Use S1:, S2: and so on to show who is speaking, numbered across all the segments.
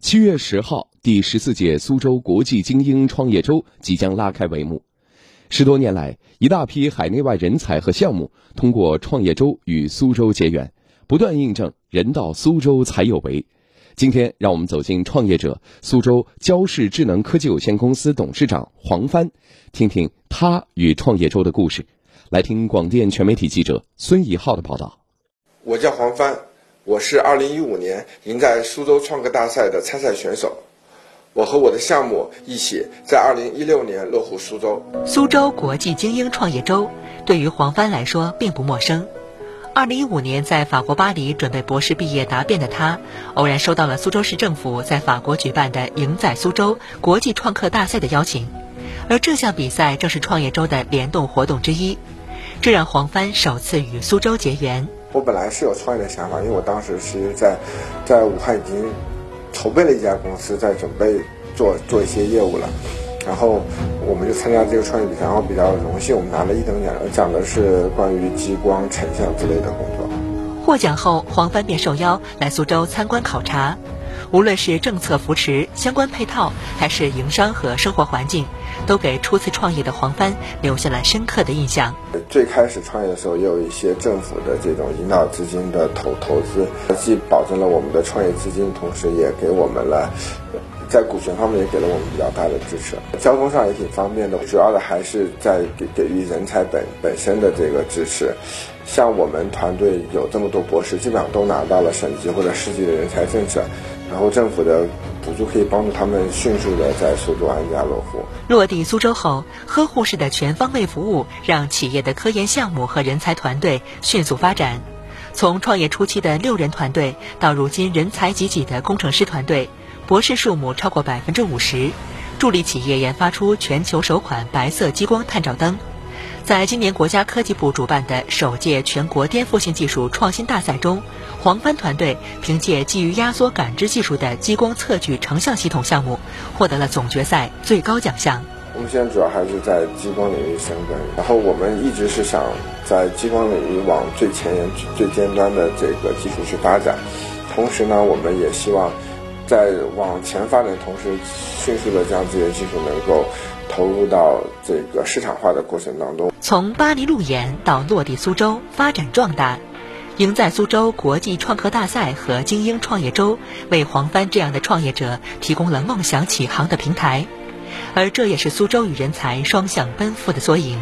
S1: 七月十号，第十四届苏州国际精英创业周即将拉开帷幕。十多年来，一大批海内外人才和项目通过创业周与苏州结缘，不断印证“人到苏州才有为”。今天，让我们走进创业者苏州交视智能科技有限公司董事长黄帆，听听他与创业周的故事。来听广电全媒体记者孙怡浩的报道。
S2: 我叫黄帆。我是二零一五年赢在苏州创客大赛的参赛选手，我和我的项目一起在二零一六年落户苏州。
S3: 苏州国际精英创业周对于黄帆来说并不陌生。二零一五年在法国巴黎准备博士毕业答辩的他，偶然收到了苏州市政府在法国举办的“赢在苏州”国际创客大赛的邀请，而这项比赛正是创业周的联动活动之一，这让黄帆首次与苏州结缘。
S2: 我本来是有创业的想法，因为我当时其实在在武汉已经筹备了一家公司，在准备做做一些业务了。然后我们就参加这个创业比赛，然后比较荣幸，我们拿了一等奖，讲的是关于激光成像之类的工作。
S3: 获奖后，黄帆便受邀来苏州参观考察。无论是政策扶持、相关配套，还是营商和生活环境，都给初次创业的黄帆留下了深刻的印象。
S2: 最开始创业的时候，也有一些政府的这种引导资金的投投资，既保证了我们的创业资金，同时也给我们了在股权方面也给了我们比较大的支持。交通上也挺方便的，主要的还是在给给予人才本本身的这个支持。像我们团队有这么多博士，基本上都拿到了省级或者市级的人才政策。然后政府的补助可以帮助他们迅速的在苏州安家落户。
S3: 落地苏州后，呵护式的全方位服务让企业的科研项目和人才团队迅速发展。从创业初期的六人团队，到如今人才济济的工程师团队，博士数目超过百分之五十，助力企业研发出全球首款白色激光探照灯。在今年国家科技部主办的首届全国颠覆性技术创新大赛中，黄帆团队凭借基于压缩感知技术的激光测距成像系统项目，获得了总决赛最高奖项。
S2: 我们现在主要还是在激光领域深耕，然后我们一直是想在激光领域往最前沿、最尖端的这个技术去发展，同时呢，我们也希望在往前发展的同时，迅速的将这些技术能够。投入到这个市场化的过程当中，
S3: 从巴黎路演到落地苏州，发展壮大，赢在苏州国际创客大赛和精英创业周，为黄帆这样的创业者提供了梦想起航的平台，而这也是苏州与人才双向奔赴的缩影。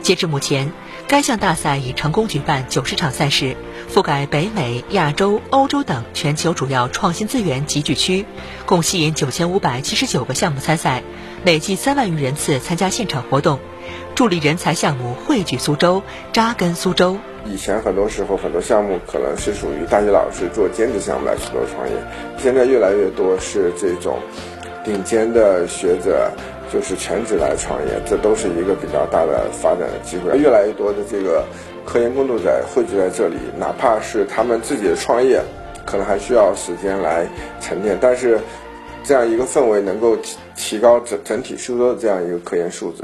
S3: 截至目前，该项大赛已成功举办九十场赛事，覆盖北美、亚洲、欧洲等全球主要创新资源集聚区，共吸引九千五百七十九个项目参赛。累计三万余人次参加现场活动，助力人才项目汇聚苏州、扎根苏州。
S2: 以前很多时候很多项目可能是属于大学老师做兼职项目来去做创业，现在越来越多是这种顶尖的学者就是全职来创业，这都是一个比较大的发展的机会。越来越多的这个科研工作者汇聚在这里，哪怕是他们自己的创业，可能还需要时间来沉淀，但是。这样一个氛围能够提高整整体苏州的这样一个科研素质。